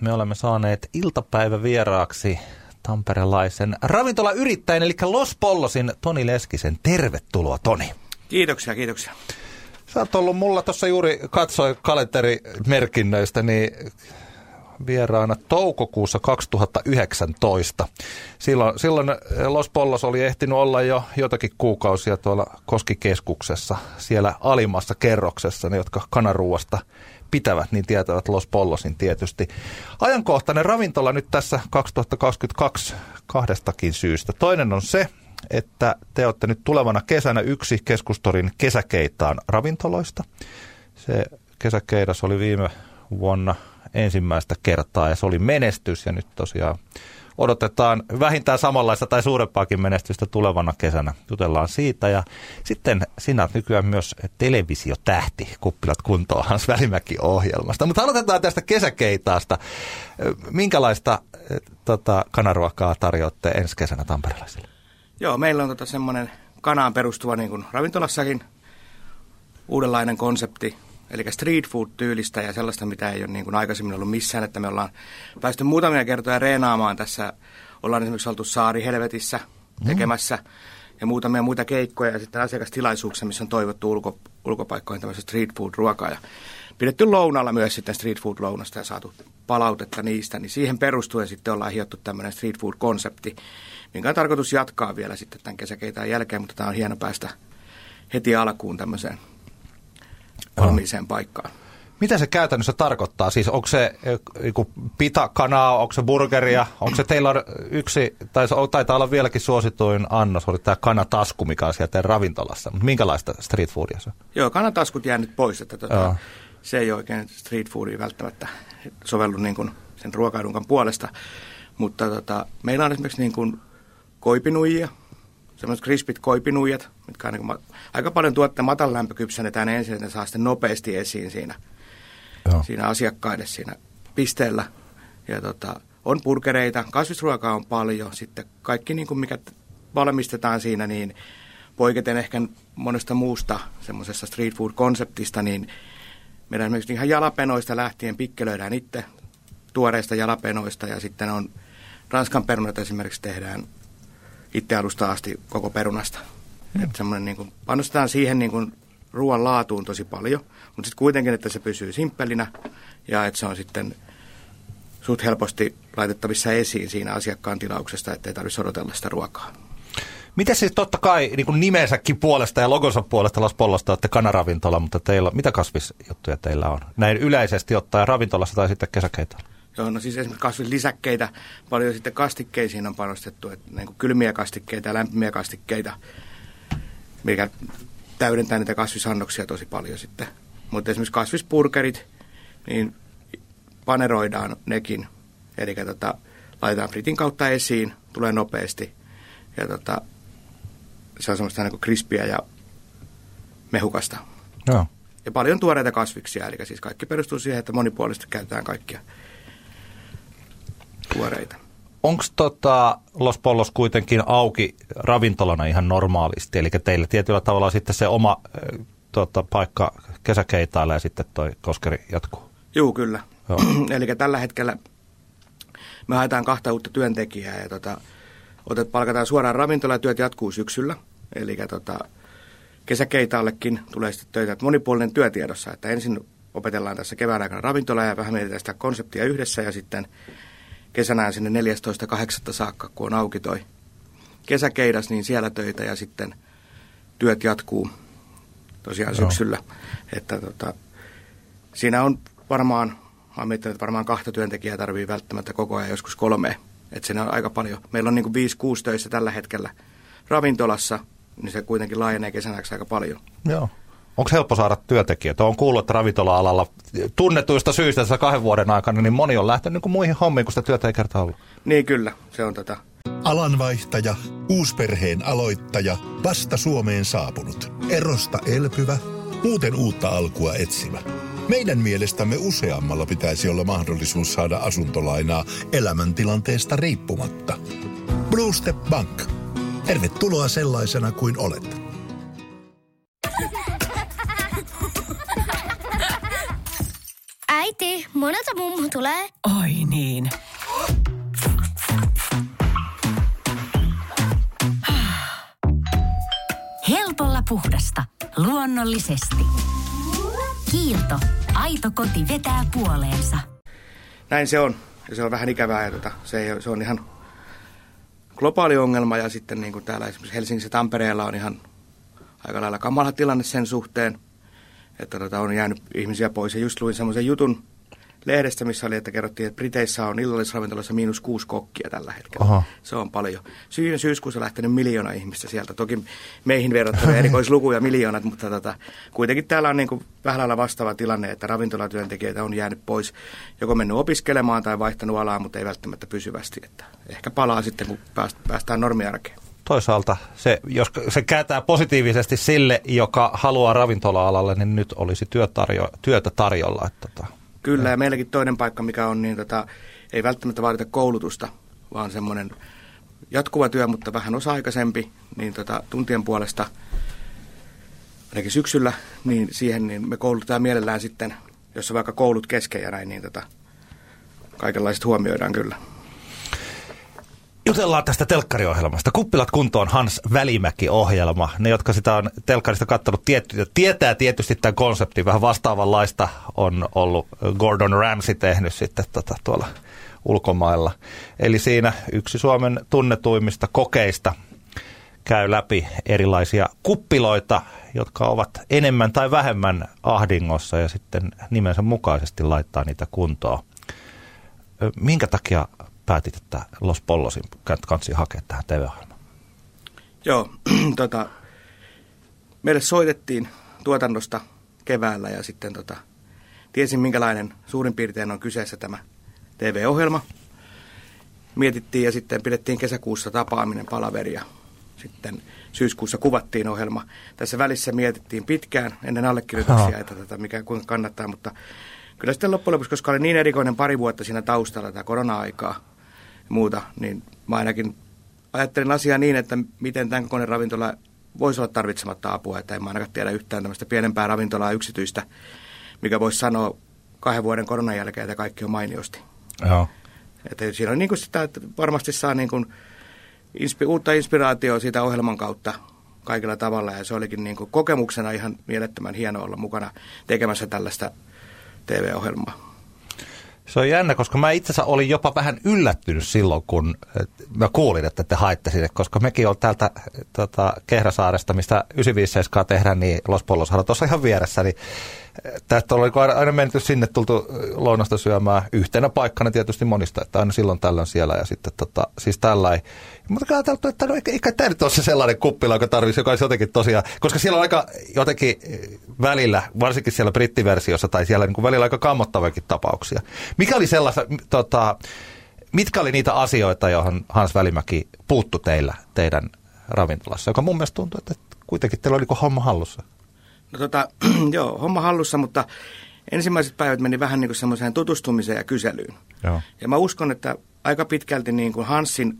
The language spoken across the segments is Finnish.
Me olemme saaneet iltapäivävieraaksi tamperelaisen ravintolayrittäjän, eli Los Pollosin Toni Leskisen. Tervetuloa, Toni. Kiitoksia, kiitoksia. Sä oot ollut mulla tuossa juuri katsoi kalenterimerkinnöistä, niin vieraana toukokuussa 2019. Silloin, silloin Los Pollos oli ehtinyt olla jo jotakin kuukausia tuolla Koskikeskuksessa, siellä alimmassa kerroksessa, ne jotka kanaruuasta pitävät, niin tietävät Los Pollosin tietysti. Ajankohtainen ravintola nyt tässä 2022 kahdestakin syystä. Toinen on se, että te olette nyt tulevana kesänä yksi keskustorin kesäkeitaan ravintoloista. Se kesäkeidas oli viime vuonna ensimmäistä kertaa ja se oli menestys ja nyt tosiaan odotetaan vähintään samanlaista tai suurempaakin menestystä tulevana kesänä. Jutellaan siitä ja sitten sinä olet nykyään myös televisiotähti Kuppilat kuntoon Hans Välimäki-ohjelmasta. Mutta aloitetaan tästä kesäkeitaasta. Minkälaista tota, kanaruokaa tarjoatte ensi kesänä tamperelaisille? Joo, meillä on tota semmoinen kanaan perustuva niin kuin ravintolassakin uudenlainen konsepti, eli street food-tyylistä ja sellaista, mitä ei ole niin kuin aikaisemmin ollut missään, että me ollaan päästy muutamia kertoja reenaamaan tässä. Ollaan esimerkiksi oltu Saari Helvetissä tekemässä mm. ja muutamia muita keikkoja ja sitten asiakastilaisuuksia, missä on toivottu ulko, ulkopaikkoihin tämmöistä street food-ruokaa. Ja pidetty lounalla myös sitten street food-lounasta ja saatu palautetta niistä, niin siihen perustuen sitten ollaan hiottu tämmöinen street food-konsepti, minkä on tarkoitus jatkaa vielä sitten tämän kesäkeitaan jälkeen, mutta tämä on hieno päästä heti alkuun tämmöiseen valmiiseen paikkaan. Mitä se käytännössä tarkoittaa? Siis onko se pita kanaa, onko se burgeria, onko se teillä yksi, tai se taitaa olla vieläkin suosituin annos, oli tämä kanatasku, mikä on sieltä ravintolassa. Mutta minkälaista street foodia se on? Joo, kanataskut jää nyt pois, että tuota, se ei oikein street foodia välttämättä sovellu niin kuin sen ruokailunkan puolesta. Mutta tota, meillä on esimerkiksi niin kuin koipinuijia, semmoiset krispit koipinuijat, mitkä niin aika paljon tuottaa matalan lämpökypsennetään ensin, että ne saa sitten nopeasti esiin siinä, Joo. siinä asiakkaille siinä pisteellä. Ja tota, on burgereita, kasvisruokaa on paljon, sitten kaikki niin kuin mikä valmistetaan siinä, niin poiketen ehkä monesta muusta semmoisesta street food-konseptista, niin meidän esimerkiksi ihan jalapenoista lähtien pikkelöidään itse tuoreista jalapenoista ja sitten on Ranskan perunat esimerkiksi tehdään itse alusta asti koko perunasta. Mm. Että niin kuin, panostetaan siihen niin kuin ruoan laatuun tosi paljon, mutta sitten kuitenkin, että se pysyy simppelinä ja että se on sitten suht helposti laitettavissa esiin siinä asiakkaan tilauksesta, ettei tarvitse odotella sitä ruokaa. Miten siis totta kai niin kuin nimensäkin puolesta ja logonsa puolesta Las Pollosta olette kanaravintola, mutta teillä, mitä kasvisjuttuja teillä on? Näin yleisesti ottaen ravintolassa tai sitten kesäkeitolla? Joo, no siis esimerkiksi kasvislisäkkeitä, paljon sitten kastikkeisiin on panostettu, että niin kuin kylmiä kastikkeita ja lämpimiä kastikkeita, mikä täydentää niitä kasvisannoksia tosi paljon sitten. Mutta esimerkiksi kasvispurkerit, niin paneroidaan nekin, eli tota, laitetaan fritin kautta esiin, tulee nopeasti ja tota, se on semmoista niin krispiä ja mehukasta. Joo. Ja paljon tuoreita kasviksia, eli siis kaikki perustuu siihen, että monipuolisesti käytetään kaikkia tuoreita. Onko tota Los Pollos kuitenkin auki ravintolana ihan normaalisti? Eli teille tietyllä tavalla sitten se oma tota, paikka kesäkeitailla ja sitten toi koskeri jatkuu? Joo, kyllä. Eli tällä hetkellä me haetaan kahta uutta työntekijää ja tota, otet, palkataan suoraan ravintola ja työt jatkuu syksyllä. Eli tota, kesäkeitaallekin tulee sitten töitä, että monipuolinen työtiedossa, että ensin opetellaan tässä kevään aikana ravintola ja vähän mietitään sitä konseptia yhdessä ja sitten kesänään sinne 14.8. saakka, kun on auki toi kesäkeidas, niin siellä töitä ja sitten työt jatkuu tosiaan Joo. syksyllä. Että tota, siinä on varmaan, olen miettinyt, että varmaan kahta työntekijää tarvii välttämättä koko ajan, joskus kolme. Että siinä on aika paljon. Meillä on niin kuin 5-6 töissä tällä hetkellä ravintolassa, niin se kuitenkin laajenee kesänäksi aika paljon. Joo. Onko helppo saada työntekijöitä? On kuullut, että ravintola-alalla tunnetuista syistä tässä kahden vuoden aikana, niin moni on lähtenyt niin muihin hommiin, kun sitä työtä ei kertaa ollut. Niin kyllä, se on tota. Alanvaihtaja, uusperheen aloittaja, vasta Suomeen saapunut, erosta elpyvä, muuten uutta alkua etsimä. Meidän mielestämme useammalla pitäisi olla mahdollisuus saada asuntolainaa elämäntilanteesta riippumatta. Blue Step Bank. Tervetuloa sellaisena kuin olet. Monelta mummu tulee? Oi niin. Helpolla puhdasta. Luonnollisesti. Kiilto. Aito koti vetää puoleensa. Näin se on. Ja se on vähän ikävää ja tota, se, ei, se on ihan globaali ongelma ja sitten niin kuin täällä esimerkiksi Helsingissä ja Tampereella on ihan aika lailla kamala tilanne sen suhteen, että tota, on jäänyt ihmisiä pois. Ja just luin semmoisen jutun lehdestä, missä oli, että kerrottiin, että Briteissä on illallisravintolassa miinus kuusi kokkia tällä hetkellä. Aha. Se on paljon. Syyn syyskuussa lähtenyt miljoona ihmistä sieltä. Toki meihin verrattuna erikoislukuja miljoonat, mutta tota, kuitenkin täällä on niin kuin vähän lailla vastaava tilanne, että ravintolatyöntekijöitä on jäänyt pois, joko mennyt opiskelemaan tai vaihtanut alaa, mutta ei välttämättä pysyvästi. Että ehkä palaa sitten, kun päästään normiarkeen toisaalta se, jos se kääntää positiivisesti sille, joka haluaa ravintola-alalle, niin nyt olisi työtarjo, työtä tarjolla. Että tota. Kyllä, ja meilläkin toinen paikka, mikä on, niin tota, ei välttämättä vaadita koulutusta, vaan semmoinen jatkuva työ, mutta vähän osa-aikaisempi, niin tota, tuntien puolesta, ainakin syksyllä, niin siihen niin me koulutetaan mielellään sitten, jos on vaikka koulut kesken ja näin, niin tota, kaikenlaiset huomioidaan kyllä. Jutellaan tästä telkkariohjelmasta. Kuppilat kuntoon Hans Välimäki-ohjelma. Ne, jotka sitä on telkkarista katsonut, tietää tietysti tämän konseptin. Vähän vastaavanlaista on ollut Gordon Ramsay tehnyt sitten tota, tuolla ulkomailla. Eli siinä yksi Suomen tunnetuimmista kokeista käy läpi erilaisia kuppiloita, jotka ovat enemmän tai vähemmän ahdingossa ja sitten nimensä mukaisesti laittaa niitä kuntoon. Minkä takia päätit, että Los Pollosin kansi hakea tähän TV-ohjelmaan? Joo, tota, meille soitettiin tuotannosta keväällä ja sitten tota, tiesin minkälainen suurin piirtein on kyseessä tämä TV-ohjelma. Mietittiin ja sitten pidettiin kesäkuussa tapaaminen palaveria. Sitten syyskuussa kuvattiin ohjelma. Tässä välissä mietittiin pitkään ennen allekirjoituksia, että tätä, mikä kuinka kannattaa, mutta kyllä sitten loppujen lopuksi, koska oli niin erikoinen pari vuotta siinä taustalla tämä korona-aikaa, muuta, niin mä ainakin ajattelin asiaa niin, että miten tämän kokoinen ravintola voisi olla tarvitsematta apua, että en mä ainakaan tiedä yhtään tämmöistä pienempää ravintolaa yksityistä, mikä voisi sanoa kahden vuoden koronan jälkeen, että kaikki on mainiosti. Joo. Että siinä on niin kuin sitä, että varmasti saa niin kuin inspi- uutta inspiraatiota siitä ohjelman kautta kaikilla tavalla. Ja se olikin niin kuin kokemuksena ihan mielettömän hieno olla mukana tekemässä tällaista TV-ohjelmaa. Se on jännä, koska mä itse asiassa olin jopa vähän yllättynyt silloin, kun mä kuulin, että te haitte sinne, koska mekin on täältä tota, Kehräsaaresta, mistä 957 tehdään, niin Los Pollos tuossa ihan vieressä, niin tästä oli aina, menty sinne tultu lounasta syömään yhtenä paikkana tietysti monista, että aina silloin tällöin siellä ja sitten tota, siis tällä Mutta ajateltu, että no, eikä tämä nyt ole se sellainen kuppila, joka tarvitsisi, joka olisi jotenkin tosiaan, koska siellä on aika jotenkin välillä, varsinkin siellä brittiversiossa tai siellä niin kuin välillä aika kammottavakin tapauksia. Mikä oli sellaista, tota, mitkä oli niitä asioita, johon Hans Välimäki puuttu teillä, teidän ravintolassa, joka mun mielestä tuntuu, että kuitenkin teillä oli homma hallussa? No tota, joo, homma hallussa, mutta ensimmäiset päivät meni vähän niin kuin semmoiseen tutustumiseen ja kyselyyn. Joo. Ja mä uskon, että aika pitkälti niin kuin Hansin,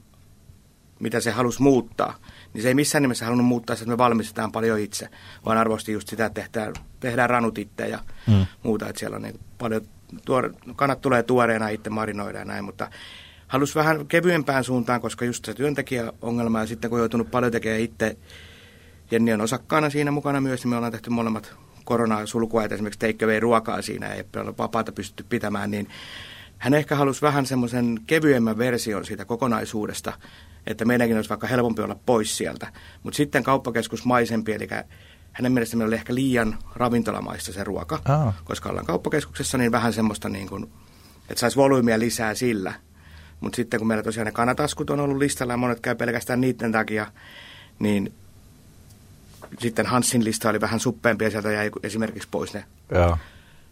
mitä se halusi muuttaa, niin se ei missään nimessä halunnut muuttaa että me valmistetaan paljon itse, vaan arvosti just sitä, että tehdään, tehdään ranut itse ja hmm. muuta, että siellä on niin paljon, tuore, kannat tulee tuoreena itse marinoida ja näin, mutta halusi vähän kevyempään suuntaan, koska just se työntekijäongelma ja sitten kun on joutunut paljon tekemään itse Jenni on osakkaana siinä mukana myös, niin me ollaan tehty molemmat koronasulkua, että esimerkiksi take ruokaa siinä, ei ole vapaata pystytty pitämään, niin hän ehkä halusi vähän semmoisen kevyemmän version siitä kokonaisuudesta, että meidänkin olisi vaikka helpompi olla pois sieltä. Mutta sitten kauppakeskus maisempi, eli hänen mielestä meillä oli ehkä liian ravintolamaista se ruoka, Aa. koska ollaan kauppakeskuksessa, niin vähän semmoista niin kuin, että saisi volyymiä lisää sillä. Mutta sitten kun meillä tosiaan ne kanataskut on ollut listalla ja monet käy pelkästään niiden takia, niin sitten Hansin lista oli vähän suppeampi ja sieltä jäi esimerkiksi pois ne Joo.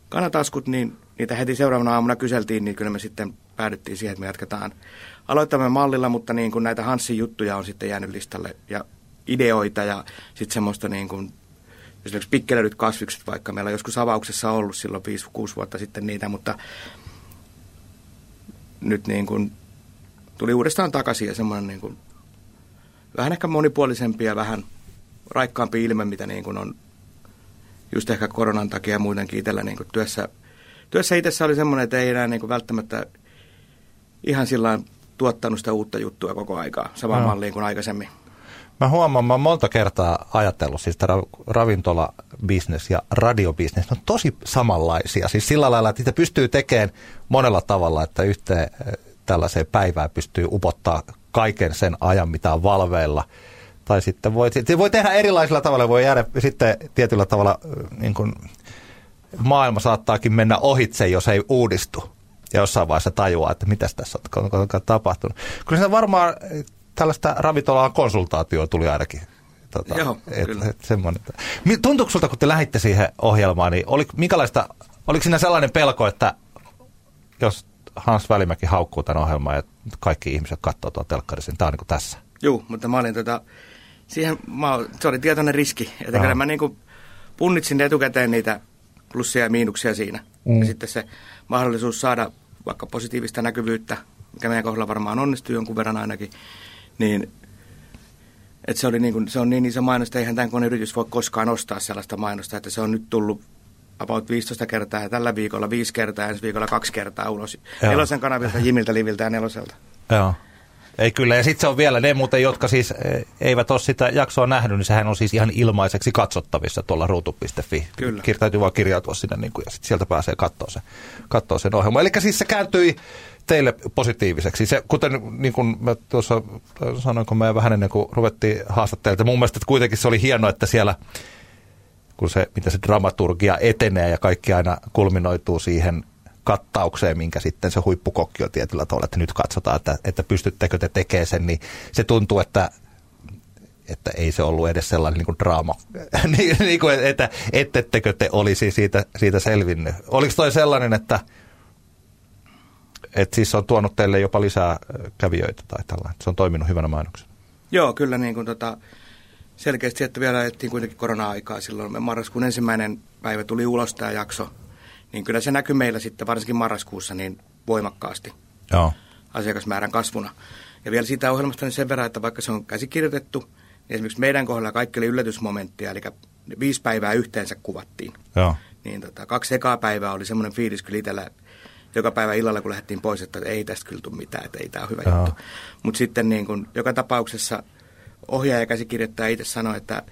kanataskut, niin niitä heti seuraavana aamuna kyseltiin, niin kyllä me sitten päädyttiin siihen, että me jatketaan aloittamme mallilla, mutta niin kuin näitä Hansin juttuja on sitten jäänyt listalle ja ideoita ja sitten semmoista niin kuin, esimerkiksi pikkelöidyt kasvikset, vaikka meillä on joskus avauksessa ollut silloin 5-6 vuotta sitten niitä, mutta nyt niin kuin tuli uudestaan takaisin ja semmoinen niin kuin, vähän ehkä monipuolisempi ja vähän raikkaampi ilme, mitä niin kuin on just ehkä koronan takia ja muutenkin itsellä niin kuin työssä. Työssä itsessä oli semmoinen, että ei enää niin kuin välttämättä ihan sillä tuottanut sitä uutta juttua koko aikaa, samaan Joo. malliin kuin aikaisemmin. Mä huomaan, mä oon monta kertaa ajatellut, siis tämä ravintolabisnes ja radiobisnes ne on tosi samanlaisia. Siis sillä lailla, että niitä pystyy tekemään monella tavalla, että yhteen eh, tällaiseen päivään pystyy upottaa kaiken sen ajan, mitä on valveilla. Tai sitten voi, se voi tehdä erilaisilla tavalla, voi jäädä sitten tietyllä tavalla, niin kuin maailma saattaakin mennä ohitse, jos ei uudistu. Ja jossain vaiheessa tajuaa, että mitä tässä on, on, on tapahtunut. Kyllä se varmaan tällaista ravintolaan konsultaatioa tuli ainakin. Tota, Joo, et, kyllä. et, semmoinen. Tuntuuko sulta, kun te lähditte siihen ohjelmaan, niin oli, minkälaista, oliko siinä sellainen pelko, että jos Hans Välimäki haukkuu tämän ohjelman ja kaikki ihmiset katsoo tuon telkkarissa, niin tämä on niin kuin tässä? Joo, mutta mä olin tota, siihen, mä, se oli tietoinen riski. Että kyllä mä niinku punnitsin etukäteen niitä plussia ja miinuksia siinä. Mm. Ja sitten se mahdollisuus saada vaikka positiivista näkyvyyttä, mikä meidän kohdalla varmaan onnistuu jonkun verran ainakin, niin että se, oli niin kuin, se on niin iso mainos, että eihän tämän koneen yritys voi koskaan ostaa sellaista mainosta, että se on nyt tullut about 15 kertaa ja tällä viikolla viisi kertaa ja ensi viikolla kaksi kertaa ulos. Joo. Nelosen kanavilta, Jimiltä, Liviltä ja Neloselta. Joo. Ei kyllä, ja sitten se on vielä ne muuten, jotka siis eh, eivät ole sitä jaksoa nähnyt, niin sehän on siis ihan ilmaiseksi katsottavissa tuolla ruutu.fi. Kyllä. Täytyy vaan kirjautua sinne niin kuin, ja sit sieltä pääsee katsoa sen, katsoa sen ohjelman. Eli siis se kääntyi teille positiiviseksi. Se, kuten niin kuin mä tuossa sanoin, kun me vähän ennen kuin ruvettiin haastattelemaan, että mun mielestä että kuitenkin se oli hienoa, että siellä kun se, miten se dramaturgia etenee ja kaikki aina kulminoituu siihen kattaukseen, minkä sitten se huippukokki on tietyllä tavalla, että nyt katsotaan, että, että pystyttekö te tekemään sen, niin se tuntuu, että että ei se ollut edes sellainen niin kuin draama, niin, niin kuin, että ettettekö te olisi siitä, siitä selvinnyt. Oliko toi sellainen, että, että siis se on tuonut teille jopa lisää ö, kävijöitä tai tällainen, se on toiminut hyvänä mainoksena? Joo, kyllä niin kuin tota, selkeästi, että vielä ajettiin kuitenkin korona-aikaa silloin. Me Marraskuun ensimmäinen päivä tuli ulos tämä jakso, niin kyllä se näkyy meillä sitten varsinkin marraskuussa niin voimakkaasti Joo. asiakasmäärän kasvuna. Ja vielä siitä ohjelmasta niin sen verran, että vaikka se on käsikirjoitettu, niin esimerkiksi meidän kohdalla kaikki oli yllätysmomenttia, eli viisi päivää yhteensä kuvattiin. Joo. Niin tota, kaksi ekaa päivää oli semmoinen fiilis kyllä itsellä joka päivä illalla, kun lähdettiin pois, että ei tästä kyllä tule mitään, että ei tämä ole hyvä Joo. juttu. Mutta sitten niin kun, joka tapauksessa ohjaaja ja käsikirjoittaja itse sanoi, että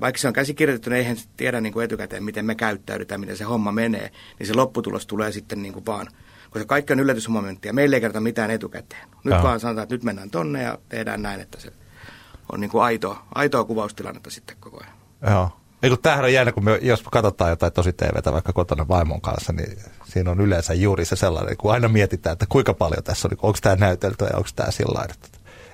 vaikka se on käsikirjoitettu, niin eihän tiedä niin kuin etukäteen, miten me käyttäydytään, miten se homma menee, niin se lopputulos tulee sitten niin kuin vaan, koska kaikki on yllätysmomenttia, meille ei kerta mitään etukäteen. Nyt Joo. vaan sanotaan, että nyt mennään tonne ja tehdään näin, että se on niin kuin aitoa, aitoa kuvaustilannetta sitten koko ajan. Joo. Ei kun tämähän on jännä, kun me, jos katsotaan jotain tosi TVtä vaikka kotona vaimon kanssa, niin siinä on yleensä juuri se sellainen, kun aina mietitään, että kuinka paljon tässä on, onko tämä näytelty ja onko tämä sillä lailla.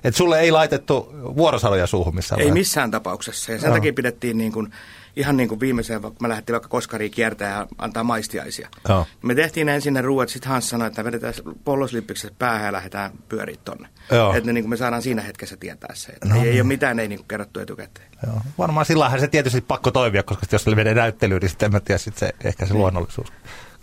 Että, että sulle ei laitettu vuorosanoja suuhun missään Ei vaiheessa. missään tapauksessa. Ja sen Joo. takia pidettiin niin kuin, ihan niin kuin viimeiseen, kun me lähdettiin vaikka Koskariin kiertää ja antaa maistiaisia. Joo. Me tehtiin ensin ne ruuat, sitten Hans sanoi, että vedetään polloslippikset päähän ja lähdetään pyöriä tonne. Joo. Että niin kuin me saadaan siinä hetkessä tietää se. Että No ei, ei niin. ole mitään ei niin kuin kerrottu etukäteen. Joo. Varmaan sillähän se tietysti pakko toimia, koska jos se menee näyttelyyn, niin sitten en mä tiedä, sit se, ehkä se luonnollisuus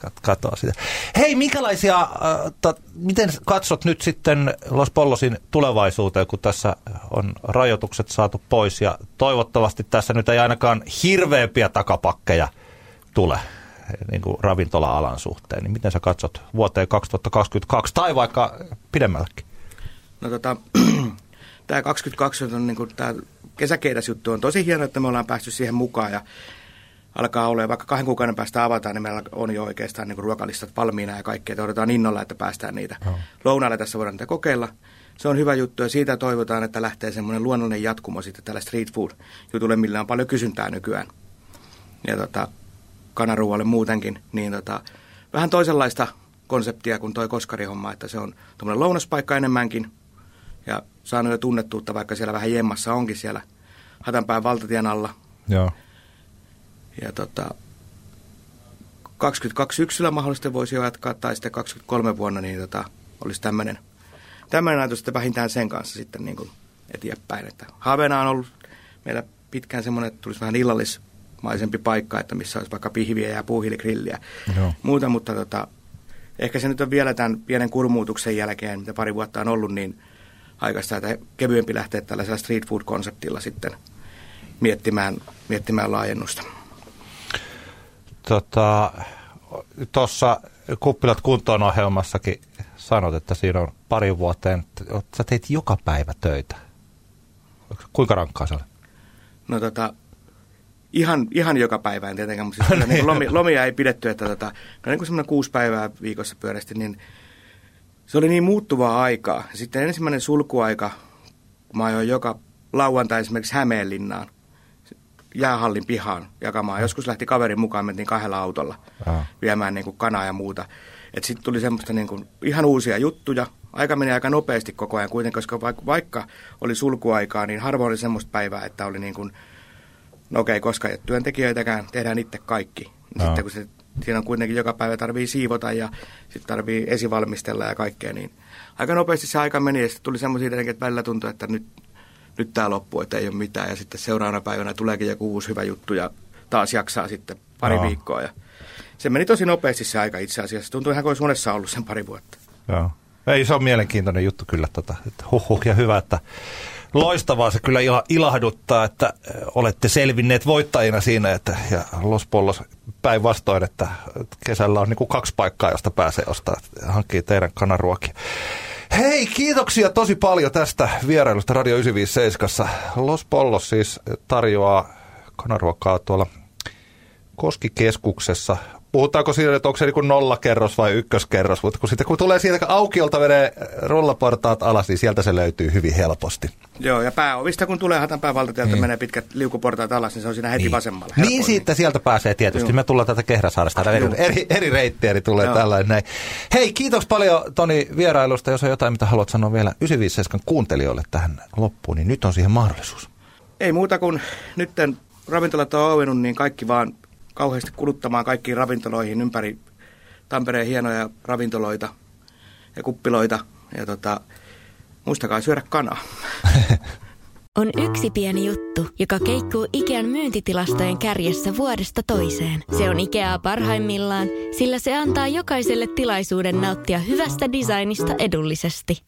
kat- katoaa sitä. Hei, minkälaisia, äh, ta, miten katsot nyt sitten Los Pollosin tulevaisuuteen, kun tässä on rajoitukset saatu pois ja toivottavasti tässä nyt ei ainakaan hirveämpiä takapakkeja tule niin kuin ravintola-alan suhteen, niin miten sä katsot vuoteen 2022 tai vaikka pidemmälläkin? No tota, tämä 22 on niin kuin tämä kesäkeidasjuttu on tosi hieno, että me ollaan päästy siihen mukaan ja alkaa olla, vaikka kahden kuukauden päästä avataan, niin meillä on jo oikeastaan niin ruokalistat valmiina ja kaikkea, että odotetaan innolla, että päästään niitä. Joo. Lounaalle tässä voidaan niitä kokeilla. Se on hyvä juttu ja siitä toivotaan, että lähtee semmoinen luonnollinen jatkumo sitten tällä street food jutulle, millä on paljon kysyntää nykyään. Ja tota, kanaruualle muutenkin, niin tota, vähän toisenlaista konseptia kuin toi Koskari-homma, että se on tuommoinen lounaspaikka enemmänkin ja saanut jo tunnettuutta, vaikka siellä vähän jemmassa onkin siellä Hatanpään valtatien alla. Joo. Ja tota, 22 syksyllä mahdollisesti voisi jo jatkaa, tai sitten 23 vuonna, niin tota, olisi tämmöinen tämmöinen ajatus, että vähintään sen kanssa sitten niin kuin eteenpäin. Että haaveena on ollut meillä pitkään semmoinen, että tulisi vähän illallismaisempi paikka, että missä olisi vaikka pihviä ja puuhiiligrilliä Joo. muuta, mutta tota, ehkä se nyt on vielä tämän pienen kurmuutuksen jälkeen, mitä pari vuotta on ollut, niin aikaista, että kevyempi lähteä tällaisella street food-konseptilla sitten miettimään, miettimään laajennusta. Tuossa tota, Kuppilat kuntoon ohjelmassakin sanot, että siinä on pari vuoteen, että sä teit joka päivä töitä. Kuinka rankkaa se oli? No tota, ihan, ihan joka päivä en tietenkään, mutta siis niin lomi, lomia ei pidetty, että tota, niin kuin semmoinen kuusi päivää viikossa pyörästi, niin se oli niin muuttuvaa aikaa. Sitten ensimmäinen sulkuaika, kun mä ajoin joka lauantai esimerkiksi Hämeenlinnaan, jäähallin pihaan jakamaan. Joskus lähti kaverin mukaan, mentiin kahdella autolla Aha. viemään niin kuin kanaa ja muuta. Sitten tuli semmoista niin kuin ihan uusia juttuja. Aika meni aika nopeasti koko ajan kuitenkin, koska vaikka, vaikka oli sulkuaikaa, niin harvoin oli semmoista päivää, että oli niin kuin, no okei, koska ei ole työntekijöitäkään, tehdään itse kaikki. Niin Sitten kun se, siinä on kuitenkin joka päivä tarvii siivota ja sitten tarvii esivalmistella ja kaikkea, niin aika nopeasti se aika meni ja sitten tuli semmoisia että välillä tuntui, että nyt, nyt tämä loppuu, että ei ole mitään. Ja sitten seuraavana päivänä tuleekin joku uusi hyvä juttu ja taas jaksaa sitten pari Joo. viikkoa. Ja se meni tosi nopeasti se aika itse asiassa. Tuntui ihan kuin olisi ollut sen pari vuotta. Joo. Ei, se on mielenkiintoinen juttu kyllä. Tota, että huhhuh ja hyvä, että loistavaa se kyllä ila, ilahduttaa, että ö, olette selvinneet voittajina siinä, että ja Los Pollos päinvastoin, että kesällä on niin kuin kaksi paikkaa, josta pääsee ostaa, hankkii teidän kanaruokia. Hei, kiitoksia tosi paljon tästä vierailusta Radio 957. Los Pollos siis tarjoaa kanaruokaa tuolla Koskikeskuksessa. Puhutaanko siinä, että onko se niin nollakerros vai ykköskerros, mutta kun, sitten, kun tulee siitä kun aukiolta menee rullaportaat alas, niin sieltä se löytyy hyvin helposti. Joo, ja pääovista kun tulee Hatanpään valtatieltä, niin. menee pitkät liukuportaat alas, niin se on siinä heti niin. vasemmalla. Niin helpoin. siitä sieltä pääsee tietysti. Joo. Me tullaan tätä Kehräsaaresta eri, Joo. eri, eri reittiä, niin tulee Joo. tällainen näin. Hei, kiitos paljon Toni vierailusta. Jos on jotain, mitä haluat sanoa vielä 957 kuuntelijoille tähän loppuun, niin nyt on siihen mahdollisuus. Ei muuta kuin nytten ravintolat on auennut, niin kaikki vaan kauheasti kuluttamaan kaikkiin ravintoloihin ympäri Tampereen hienoja ravintoloita ja kuppiloita. Ja tota, muistakaa syödä kanaa. On yksi pieni juttu, joka keikkuu Ikean myyntitilastojen kärjessä vuodesta toiseen. Se on Ikeaa parhaimmillaan, sillä se antaa jokaiselle tilaisuuden nauttia hyvästä designista edullisesti.